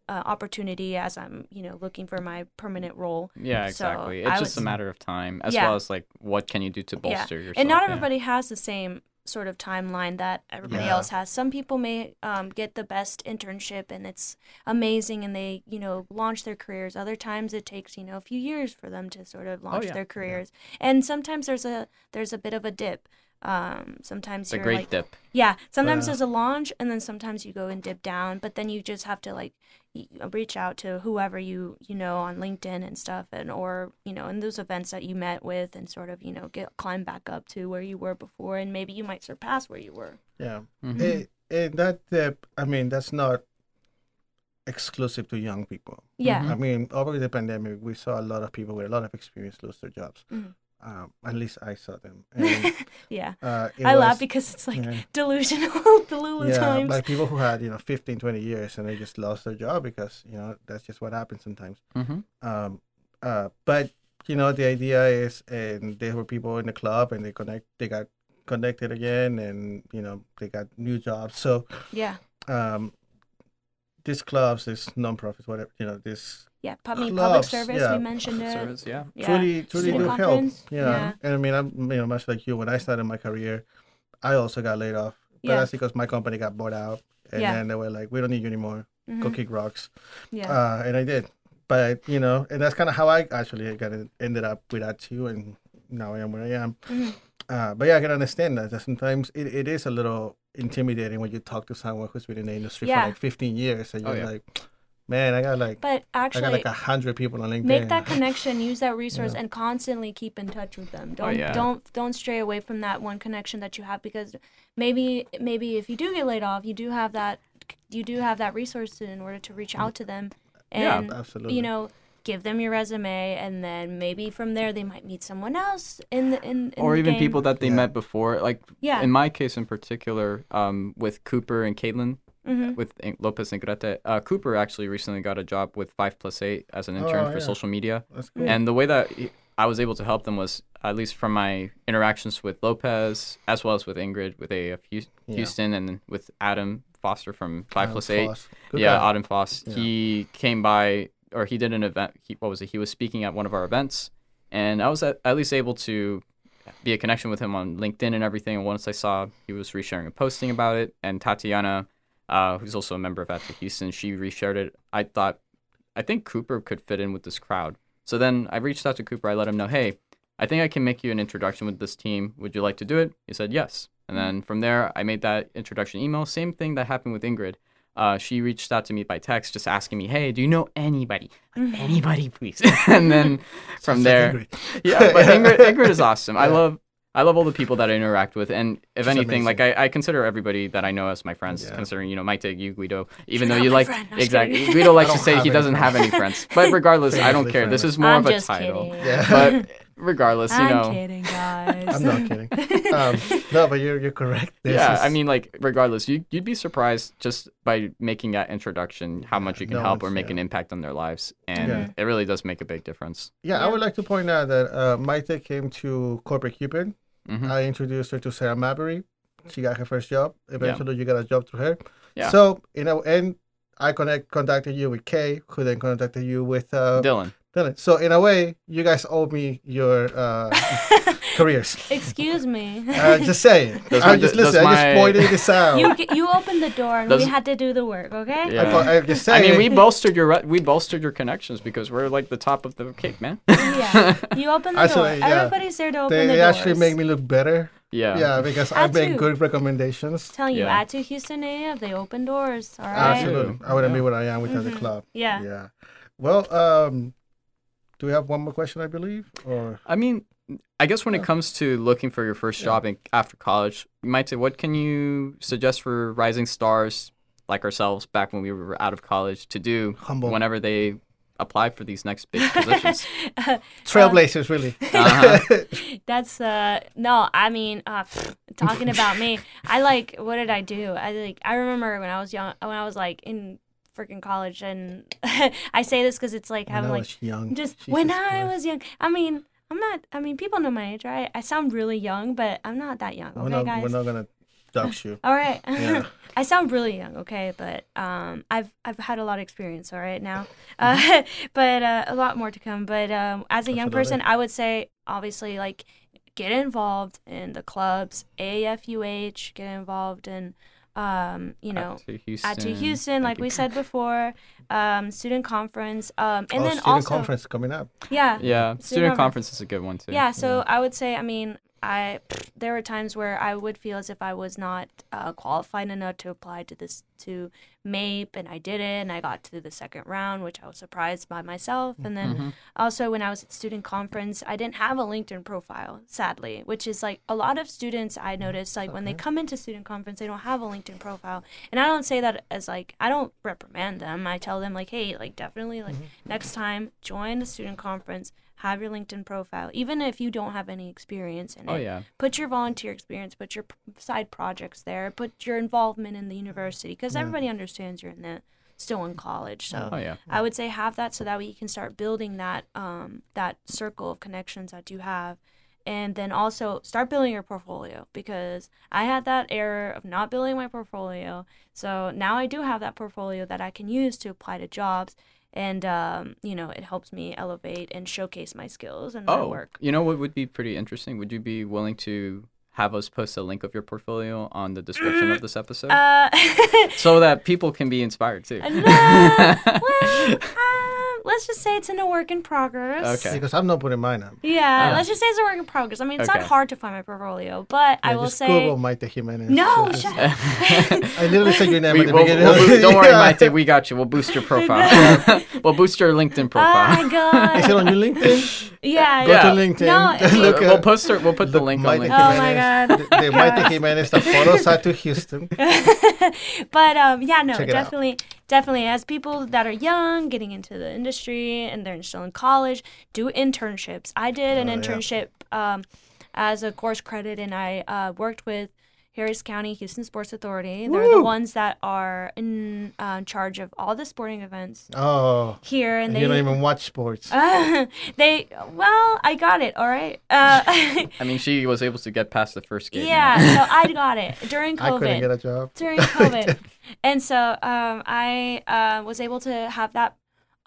uh, opportunity as i'm you know looking for my permanent role Yeah, So, exactly. I it's just a matter of time, as Yeah. well as like what can you do to bolster yourself. and not yeah. everybody has the same sort of timeline that everybody Yeah. else has some people may um, get the best internship and it's amazing and they you know launch their careers other times it takes you know a few years for them to sort of launch Oh, yeah. their careers and sometimes there's a there's a bit of a dip um, sometimes It's a you're great like dip. yeah sometimes Uh, there's a launch and then sometimes you go and dip down but then you just have to like reach out to whoever you you know on linkedin and stuff and or you know in those events that you met with and sort of you know get climb back up to where you were before and maybe you might surpass where you were yeah. Eh, that dip, I mean, that's not exclusive to young people. yeah Mhm. I mean, over the pandemic, we saw a lot of people with a lot of experience lose their jobs. Mhm. Um, at least I saw them. [LAUGHS] And, yeah uh, it i laugh because it's like yeah. delusional [LAUGHS] delulu yeah, times like people who had you know 15, 20 years and they just lost their job because you know that's just what happens sometimes. hmm Um, uh, but you know the idea is, and there were people in the club and they connect, they got connected again, and you know they got new jobs. So yeah um, these clubs, these non-profits, whatever you know, this yeah pu- I public service yeah. we mentioned it Service, yeah. yeah. truly, truly Student do help. Yeah. yeah. and I mean, I'm you know much like you. When I started my career, I also got laid off, but Yeah. that's because my company got bought out, and Yeah. then they were like, "We don't need you anymore. Mhm. Go kick rocks." yeah uh, and I did. But you know, and that's kind of how I actually got in- ended up with that too, and now I am where I am. Mhm. Uh, but yeah, I can understand that. that sometimes it, it is a little intimidating when you talk to someone who's been in the industry Yeah. for like 15 years, and Oh, you're yeah. like, man, I got like but actually, I got like a hundred people on LinkedIn. make that connection use that resource Yeah. and constantly keep in touch with them Oh, don't yeah. don't don't stray away from that one connection that you have because maybe maybe if you do get laid off you do have that you do have that resource in order to reach out to them Yeah, and Absolutely. you know give them your resume and then maybe from there they might meet someone else in the in, in or the even game. people that they Yeah. met before. Like yeah in my case in particular, um, with Cooper and Caitlin, hmm with Lopez and Grete, uh, Cooper actually recently got a job with Five Plus Eight as an Oh, intern for yeah. social media. That's cool. And the way that I was able to help them was, at least from my interactions with Lopez, as well as with Ingrid, with AF Hous- Yeah. Houston, and with Adam Foster from Five Adam Plus Eight. Foss. Yeah, guy. Adam Foss. Yeah. He came by, or he did an event. He, what was it? He was speaking at one of our events, and I was at, at least able to be a connection with him on LinkedIn and everything. And once I saw he was resharing a posting about it, and Tatiana, uh, who's also a member of the Houston, she reshared it. I thought I think Cooper could fit in with this crowd. So then I reached out to Cooper. I let him know, hey, I think I can make you an introduction with this team. Would you like to do it? He said yes. And then from there, I made that introduction email. Same thing that happened with Ingrid. Uh, she reached out to me by text, just asking me, "Hey, do you know anybody? Anybody, please?" [LAUGHS] and then [LAUGHS] from there, [LAUGHS] yeah. But Ingrid, Ingrid is awesome. I love, I love all the people that I interact with, and if She's anything, like. I, I consider everybody that I know as my friends. Yeah. Considering you know Mike, you, Guido, even You're though you like friend. Exactly. Guido [LAUGHS] likes to say he doesn't have any friends. friends. But regardless, I don't Famously care. This is more I'm of a just title. Yeah. But [LAUGHS] regardless, you know, I'm know. kidding, [LAUGHS] guys. I'm not kidding. Um, [LAUGHS] no, but you're you're correct. This yeah, is- I mean, like, regardless, you you'd be surprised just by making that introduction how much you can No help or make yeah. an impact on their lives, and Yeah. it really does make a big difference. yeah, I would like to point out that uh, Maite came to Corporate Cupid. hmm I introduced her to Sarah Mabry. She got her first job. Eventually, you got a job through her. Yeah. So, you know, and I connect contacted you with Kay, who then contacted you with uh, Dylan, Dylan. So, in a way, you guys owe me your uh, [LAUGHS] careers. Excuse me. Uh, just saying. [LAUGHS] Does I my- just does listen. I just pointed this [LAUGHS] out. you you opened the door and we had to do the work, okay? Yeah. I, po- I'm just I mean, we bolstered your we bolstered your connections because we're like the top of the cake, man. Yeah. You opened the Actually, door. yeah. Everybody's there to open they, the door. they actually make me look better. yeah. Yeah, because I Add make to. good recommendations. telling you, Yeah. Ad 2 Houston AF, they open doors. All right. Absolutely. I wouldn't Yeah. be what I am without the Mhm. club. Yeah. Yeah. Well, um, do we have one more question, I believe? Or I mean, I guess when it comes to looking for your first job in, after college, you might say, what can you suggest for rising stars like ourselves back when we were out of college to do humble whenever they apply for these next big positions? [LAUGHS] trailblazers, really? Uh-huh. [LAUGHS] That's uh no, I mean, uh, pfft, talking about me, I like what did I do? I like I remember when I was young, when I was like in freaking college, and [LAUGHS] I say this because it's like having like young. just Jesus when I Christ. was young. I mean, I'm not. I mean, people know my age, right? I sound really young, but I'm not that young. we're Okay, not, guys. we're not gonna dox you. [LAUGHS] All right. Yeah. [LAUGHS] I sound really young, okay, but um, I've I've had a lot of experience, all right now, uh, but uh, a lot more to come. But um, as a young person, I would say obviously like get involved in the clubs, AFUH, get involved in, um, you know, Ad 2 Houston. Ad 2 Houston, like Thank we said before, um, student conference, um, and oh, then student also conference coming up. yeah, Yeah, Student student conference. conference is a good one too. yeah, so I would say, I mean, I there were times where I would feel as if I was not uh, qualified enough to apply to this to MAIP, and I did it, and I got to the second round, which I was surprised by myself. And then Mhm. also when I was at student conference, I didn't have a LinkedIn profile, sadly, which is like a lot of students I noticed like when they come into student conference, they don't have a LinkedIn profile, and I don't say that as like I don't reprimand them. I tell them like, hey, like definitely like next time join the student conference. Have your LinkedIn profile, even if you don't have any experience in it Oh yeah. put your volunteer experience, put your side projects there, put your involvement in the university because Yeah. everybody understands you're in the still in college. So Oh yeah. I would say have that so that way you can start building that um that circle of connections that you have. And then also start building your portfolio because I had that error of not building my portfolio. So now I do have that portfolio that I can use to apply to jobs. And, um, you know, it helps me elevate and showcase my skills and my Oh, work. you know what would be pretty interesting? Would you be willing to have us post a link of your portfolio on the description of this [LAUGHS] episode Uh, [LAUGHS] so that people can be inspired too? No, [LAUGHS] well, let's just say it's in a work in progress. Okay. Because I'm not putting mine up. Yeah, Uh. let's just say it's a work in progress. I mean, it's Okay. not hard to find my portfolio, but I will just say Google Maite Jimenez. no. Just- Shut [LAUGHS] up. I literally said your name We, at the we'll, beginning. we'll boo- don't worry, Yeah. [LAUGHS] Maite. We got you. We'll boost your [LAUGHS] profile. we'll boost your LinkedIn profile. Oh my god. Is it on your LinkedIn? yeah. Go Yeah. to LinkedIn. No, if you- look we'll post her, We'll put the look, link on Maite LinkedIn. Oh my God. The, the Maite Jimenez, the photos out to Houston. but um, yeah, no, Check it out. definitely, definitely. As people that are young, getting into the industry, and they're still in college, do internships. I did an Oh, yeah. internship um, as a course credit, and I uh, worked with Harris County Houston Sports Authority. They're the ones that are in uh, charge of all the sporting events Oh, here, and and they. you don't even watch sports. [LAUGHS] they well, I got it. All right. Uh, I mean, she was able to get past the first gate. yeah, so I got it during COVID. [LAUGHS] I couldn't COVID get a job. during [LAUGHS] COVID. and so um, I uh, was able to have that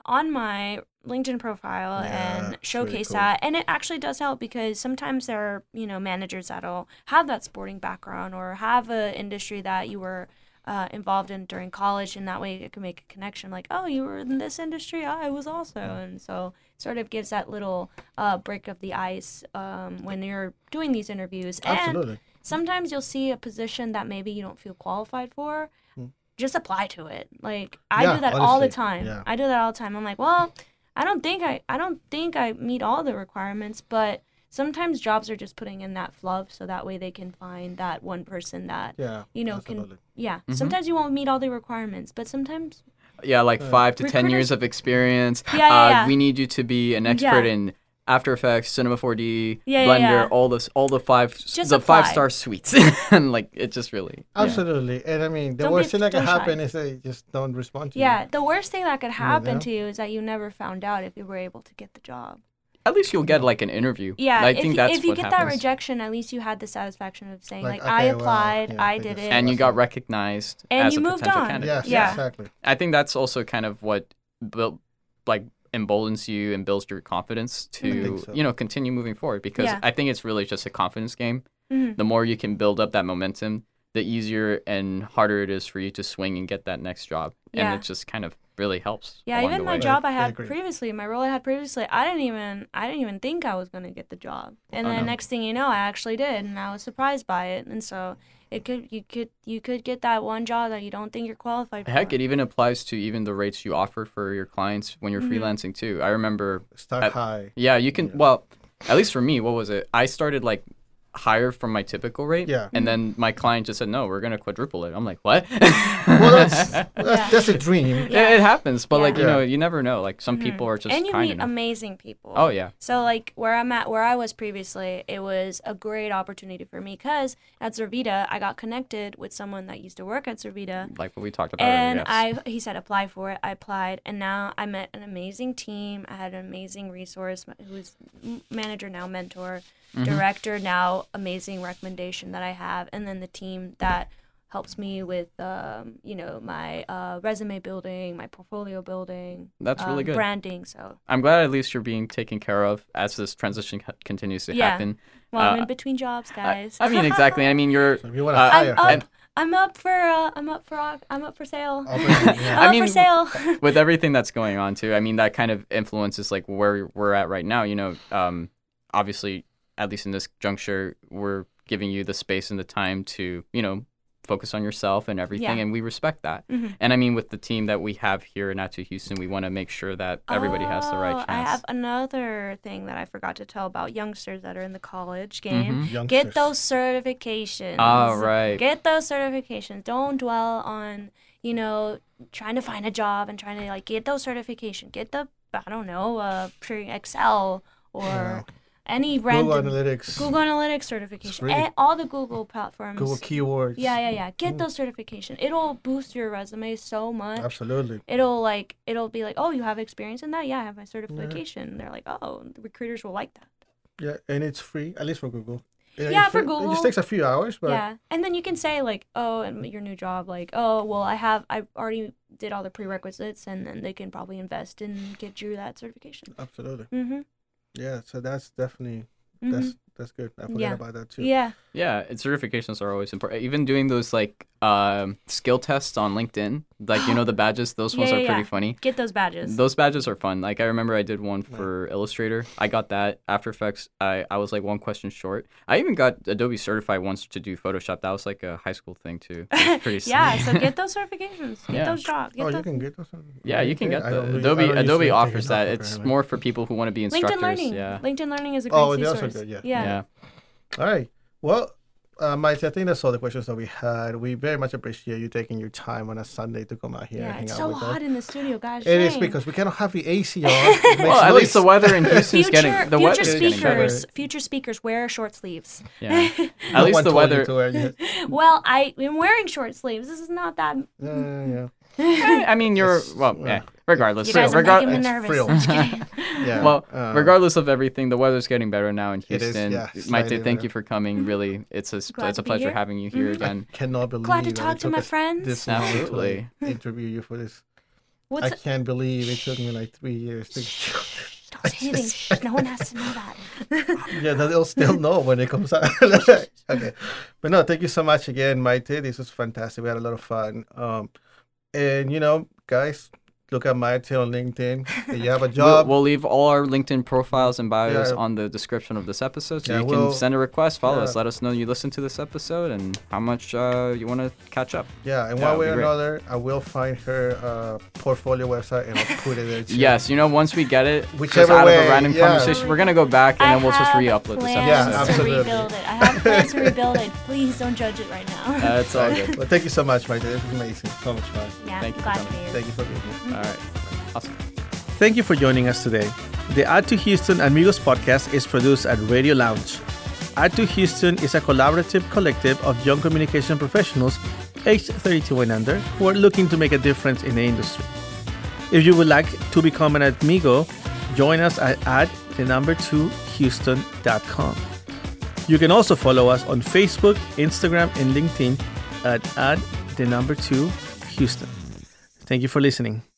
on my LinkedIn profile Yeah, and showcase cool. that. And it actually does help because sometimes there are, you know, managers that'll have that sporting background or have a industry that you were uh, involved in during college, and that way it can make a connection. Like, oh, you were in this industry, I was also, and so sort of gives that little uh, break of the ice um, when you're doing these interviews. And Absolutely. sometimes you'll see a position that maybe you don't feel qualified for. Hmm. Just apply to it. Like I Yeah, do that all the time. yeah. I do that all the time. I'm like, well, I don't think I I don't think I meet all the requirements, but sometimes jobs are just putting in that fluff so that way they can find that one person that Yeah. you know absolutely. can yeah. Mhm. Sometimes you won't meet all the requirements, but sometimes Yeah, like five to ten years of experience. Yeah, yeah, uh, yeah. We need you to be an expert Yeah. in After Effects, Cinema 4D, Yeah, yeah, Blender, yeah. all this, all the five, Just the apply. five star suites, [LAUGHS] and like it just really. yeah. Absolutely. And I mean, the Don't be- worst thing that could don't shy. happen is they just don't respond to you. yeah, the worst thing that could happen know? to you is that you never found out if you were able to get the job. At least you'll get like an interview. Yeah, I if, think you- that's if you what get happens. that rejection, at least you had the satisfaction of saying Like, like, I okay, well, applied, yeah, I I did it, and you got recognized And as you a moved potential on. candidate. Yes, Yeah. exactly. I think that's also kind of what built like emboldens you and builds your confidence to so. you know continue moving forward because Yeah. I think it's really just a confidence game. Mhm. The more you can build up that momentum, the easier and harder it is for you to swing and get that next job. Yeah. And it just kind of really helps. Yeah, along even the my job I I had agree. previously, my role I had previously, I didn't even I didn't even think I was gonna get the job. And Oh, then no. next thing you know, I actually did, and I was surprised by it. And so it could you could you could get that one job that you don't think you're qualified for. Heck, it even applies to even the rates you offer for your clients when you're Mhm. freelancing too. I remember Start At- high. Yeah, you can. Yeah. Well, at least for me, what was it? I started like higher from my typical rate. Yeah. And then my client just said, "No, we're gonna quadruple it." I'm like, "What?" Well, [LAUGHS] that's, that's, Yeah. that's a dream. It, it happens, but like you Yeah. know, you never know. Like some Mhm. people are just and you kind meet enough. amazing people. oh yeah, So like where I'm at, where I was previously, it was a great opportunity for me because at Zervita, I got connected with someone that used to work at Zervita. like what we talked about and earlier. yes. I he said apply for it. I applied, and now I met an amazing team. I had an amazing resource who's manager now, mentor, Mhm. director now, amazing recommendation that I have, and then the team that helps me with um, you know my uh, resume building, my portfolio building. That's really um, good. Branding. So I'm glad at least you're being taken care of as this transition co- continues to Yeah. happen. well, I'm Uh, in between jobs, guys. I mean, exactly. I mean, you're. [LAUGHS] So you want to Uh, hire, I'm up. And- I'm up for. Uh, I'm up for. I'm up for sale. [LAUGHS] I'm I up mean, for sale. [LAUGHS] with everything that's going on too. I mean, that kind of influences like where we're at right now. You know, um, obviously, at least in this juncture, we're giving you the space and the time to, you know, focus on yourself and everything, Yeah. and we respect that. Mhm. And I mean, with the team that we have here in Ad 2 Houston, we want to make sure that everybody has the right Oh, chance. I have another thing that I forgot to tell about youngsters that are in the college game. Mhm. Get those certifications. All right. Get those certifications. Don't dwell on, you know, trying to find a job and trying to like get those certifications. Get the I don't know, uh pre Excel or Yeah. Any Google random Analytics, Google Analytics certification. all the Google platforms. Google Keywords. yeah, yeah, yeah. Get Mm. those certification. It'll boost your resume so much Absolutely. it'll like it'll be like oh you have experience in that yeah i have my certification they're like oh the recruiters will like that Yeah, and it's free, at least for Google. Yeah, it's for free. It just takes a few hours, but yeah and then you can say like oh and your new job like oh well i have i already did all the prerequisites and then they can probably invest and get you that certification absolutely. mm-hmm, Yeah, so that's definitely mm-hmm. that's that's good. I forgot Yeah. about that too. yeah Yeah, and certifications are always important. Even doing those like um, skill tests on LinkedIn, like you know the [GASPS] badges, those ones Yeah, are yeah, pretty yeah. funny. get those badges Those badges are fun. Like I remember I did one Yeah. for Illustrator. I got that. After Effects, I, I was like one question short. I even got Adobe certified once to do Photoshop. That was like a high school thing too. [LAUGHS] Pretty yeah sweet. so get [LAUGHS] those certifications get Yeah. those jobs get Oh, those you can get those. yeah, you can get the really- Adobe. don't Adobe offers that. It's more for people who want to be instructors. linkedin learning Yeah. linkedin learning is a great Oh, they also resource good, yeah. yeah, yeah. All right. Well, uh, Mike, I think that's all the questions that we had. We very much appreciate you taking your time on a Sunday to come out here and Yeah, hang it's out so with hot us. in the studio guys It is because we cannot have the AC on. [LAUGHS] It makes Well, at least the weather in Houston's future, getting the future weather is getting better. speakers future speakers wear short sleeves Yeah. No [LAUGHS] At least the weather. wear it. [LAUGHS] well i am wearing short sleeves this is not that Yeah, yeah. I mean, you're well. well, Yeah. Regardless. you guys are regar- making me nervous frill. I'm just kidding. [LAUGHS] [LAUGHS] yeah. Well, uh, regardless of everything, the weather's getting better now in It is, Houston. yeah, Maite, thank better. you for coming. Really, it's a s- Glad it's a pleasure here. having you here Mhm. again. cannot believe glad to that talk it to my friends This long to Absolutely. interview you for this. what's I can't believe it took me like three years to. was [LAUGHS] hitting. Shh, no one has to know that. yeah, they'll still know when it comes out. okay, but no, thank you so much again, Maite. This was fantastic. We had a lot of fun. Um, and you know, guys, look at Maite on LinkedIn. If you [LAUGHS] have a We'll, job, we'll leave all our LinkedIn profiles and bios Yeah. on the description of this episode, so Yeah, you we'll- can send a request, follow yeah. us, let us know you listened to this episode and how much uh, you want to catch up. yeah, and Yeah, one way or be great. another, I will find her uh, portfolio website and I'll put it there. too. Yes, you know, once we get it, just Whichever out of a random yeah. conversation, we're gonna go back and I then we'll just re-upload this plans Yeah, episode. to absolutely. rebuild it. I have plans to rebuild it. Please don't judge it right now. That's all good. [LAUGHS] Well, thank you so much, Maite. This was amazing. So much fun. yeah, thank you for glad to be here. Thank you for being here. All right, awesome. Thank you for joining us today. The Ad 2 Houston Amigos podcast is produced at Radio Lounge. Ad 2 Houston is a collaborative collective of young communication professionals aged 32 and under who are looking to make a difference in the industry. If you would like to become an amigo, join us at add the number 2 houston.com. You can also follow us on Facebook, Instagram, and LinkedIn at add the number 2 Houston. Thank you for listening.